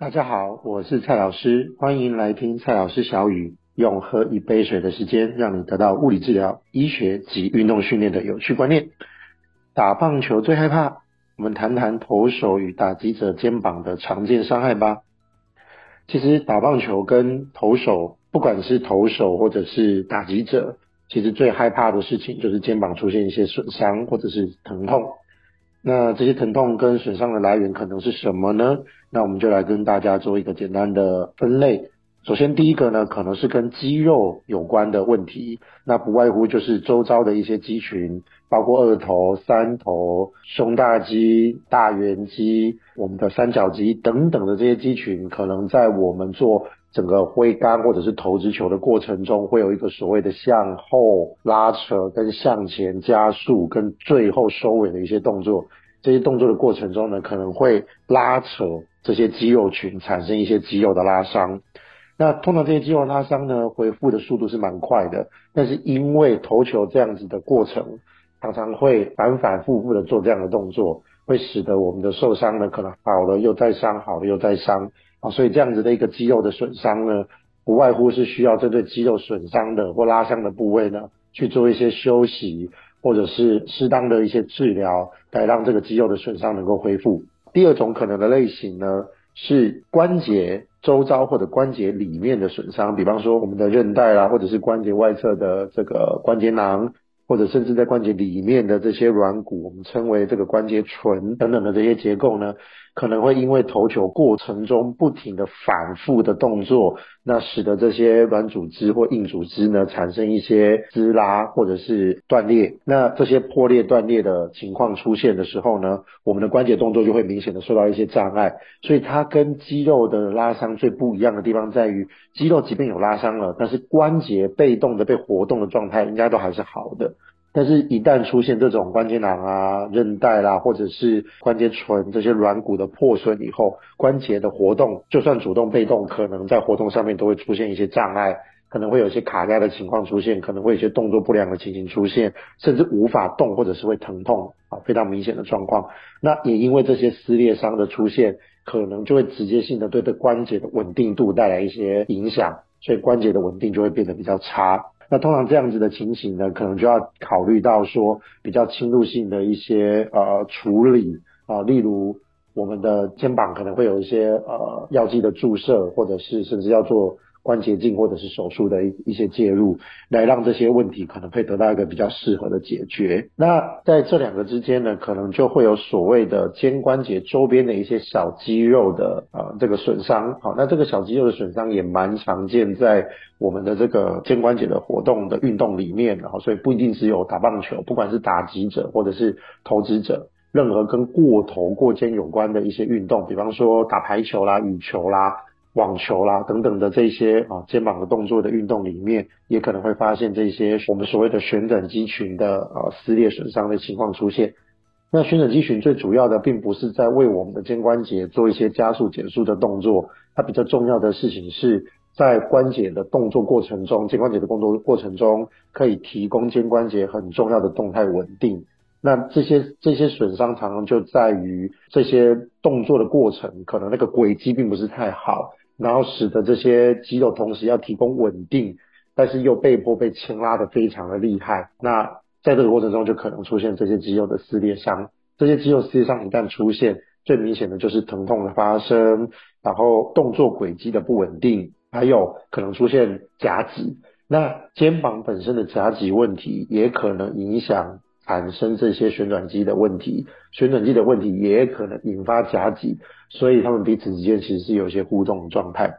大家好，我是蔡老师，欢迎来听蔡老师小语，用喝一杯水的时间，让你得到物理治疗、医学及运动训练的有趣观念。打棒球最害怕，我们谈谈投手与打击者肩膀的常见伤害吧。其实打棒球跟投手，不管是投手或者是打击者，其实最害怕的事情就是肩膀出现一些损伤或者是疼痛。那这些疼痛跟损伤的来源可能是什么呢？那我们就来跟大家做一个简单的分类。首先第一个呢，可能是跟肌肉有关的问题，那不外乎就是周遭的一些肌群，包括二头、三头、胸大肌、大圆肌、我们的三角肌等等的这些肌群，可能在我们做整个挥杆或者是投掷球的过程中，会有一个所谓的向后拉扯、跟向前加速、跟最后收尾的一些动作。这些动作的过程中呢，可能会拉扯这些肌肉群，产生一些肌肉的拉伤。那通常这些肌肉拉伤呢，恢复的速度是蛮快的，但是因为投球这样子的过程，常常会反反复复的做这样的动作，会使得我们的受伤呢，可能好了又再伤，好了又再伤。啊，所以这样子的一个肌肉的损伤呢，不外乎是需要针对肌肉损伤的或拉伤的部位呢，去做一些休息，或者是适当的一些治疗，来让这个肌肉的损伤能够恢复。第二种可能的类型呢，是关节周遭或者关节里面的损伤，比方说我们的韧带啦，或者是关节外侧的这个关节囊。或者甚至在关节里面的这些软骨，我们称为这个关节唇等等的这些结构呢，可能会因为投球过程中不停的反复的动作，那使得这些软组织或硬组织呢产生一些撕拉或者是断裂。那这些破裂断裂的情况出现的时候呢，我们的关节动作就会明显的受到一些障碍。所以它跟肌肉的拉伤最不一样的地方在于，肌肉即便有拉伤了，但是关节被动的被活动的状态应该都还是好的。但是，一旦出现这种关节囊啊、韧带啦，或者是关节唇这些软骨的破损以后，关节的活动，就算主动被动，可能在活动上面都会出现一些障碍，可能会有一些卡带的情况出现，可能会有些动作不良的情形出现，甚至无法动，或者是会疼痛啊，非常明显的状况。那也因为这些撕裂伤的出现，可能就会直接性的对这关节的稳定度带来一些影响，所以关节的稳定就会变得比较差。那通常这样子的情形呢，可能就要考虑到说比较侵入性的一些呃处理啊、呃，例如我们的肩膀可能会有一些呃药剂的注射，或者是甚至要做。关节镜或者是手术的一一些介入，来让这些问题可能会得到一个比较适合的解决。那在这两个之间呢，可能就会有所谓的肩关节周边的一些小肌肉的呃这个损伤。好，那这个小肌肉的损伤也蛮常见在我们的这个肩关节的活动的运动里面。然后，所以不一定只有打棒球，不管是打击者或者是投掷者，任何跟过头过肩有关的一些运动，比方说打排球啦、羽球啦。网球啦等等的这些啊肩膀的动作的运动里面，也可能会发现这些我们所谓的旋转肌群的呃撕裂损伤的情况出现。那旋转肌群最主要的并不是在为我们的肩关节做一些加速减速的动作，它比较重要的事情是在关节的动作过程中，肩关节的动作过程中可以提供肩关节很重要的动态稳定。那这些这些损伤常常就在于这些动作的过程，可能那个轨迹并不是太好。然后使得这些肌肉同时要提供稳定，但是又被迫被牵拉得非常的厉害。那在这个过程中就可能出现这些肌肉的撕裂伤。这些肌肉撕裂伤一旦出现，最明显的就是疼痛的发生，然后动作轨迹的不稳定，还有可能出现夹挤。那肩膀本身的夹挤问题也可能影响。产生这些旋转肌的问题，旋转肌的问题也可能引发夹挤，所以他们彼此之间其实是有一些互动的状态。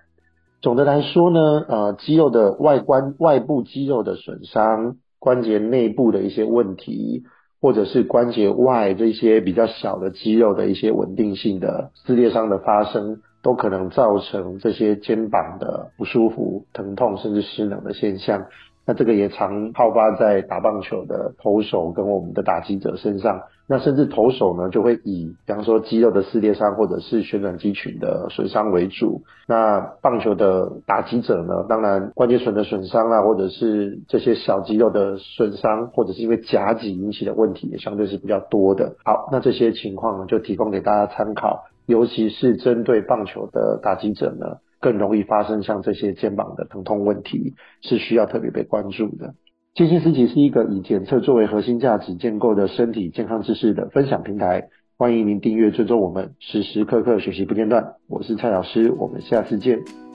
总的来说呢，呃，肌肉的外观、外部肌肉的损伤，关节内部的一些问题，或者是关节外这些比较小的肌肉的一些稳定性的撕裂伤的发生，都可能造成这些肩膀的不舒服、疼痛甚至失能的现象。那这个也常好发在打棒球的投手跟我们的打击者身上。那甚至投手呢，就会以比方说肌肉的撕裂伤或者是旋转肌群的损伤为主。那棒球的打击者呢，当然关节损的损伤啊，或者是这些小肌肉的损伤，或者是因为夹脊引起的问题，也相对是比较多的。好，那这些情况呢，就提供给大家参考，尤其是针对棒球的打击者呢，更容易发生像这些肩膀的疼痛问题，是需要特别被关注的。金星思齐是一个以检测作为核心价值建构的身体健康知识的分享平台，欢迎您订阅追踪我们，时时刻刻学习不间断。我是蔡老师，我们下次见。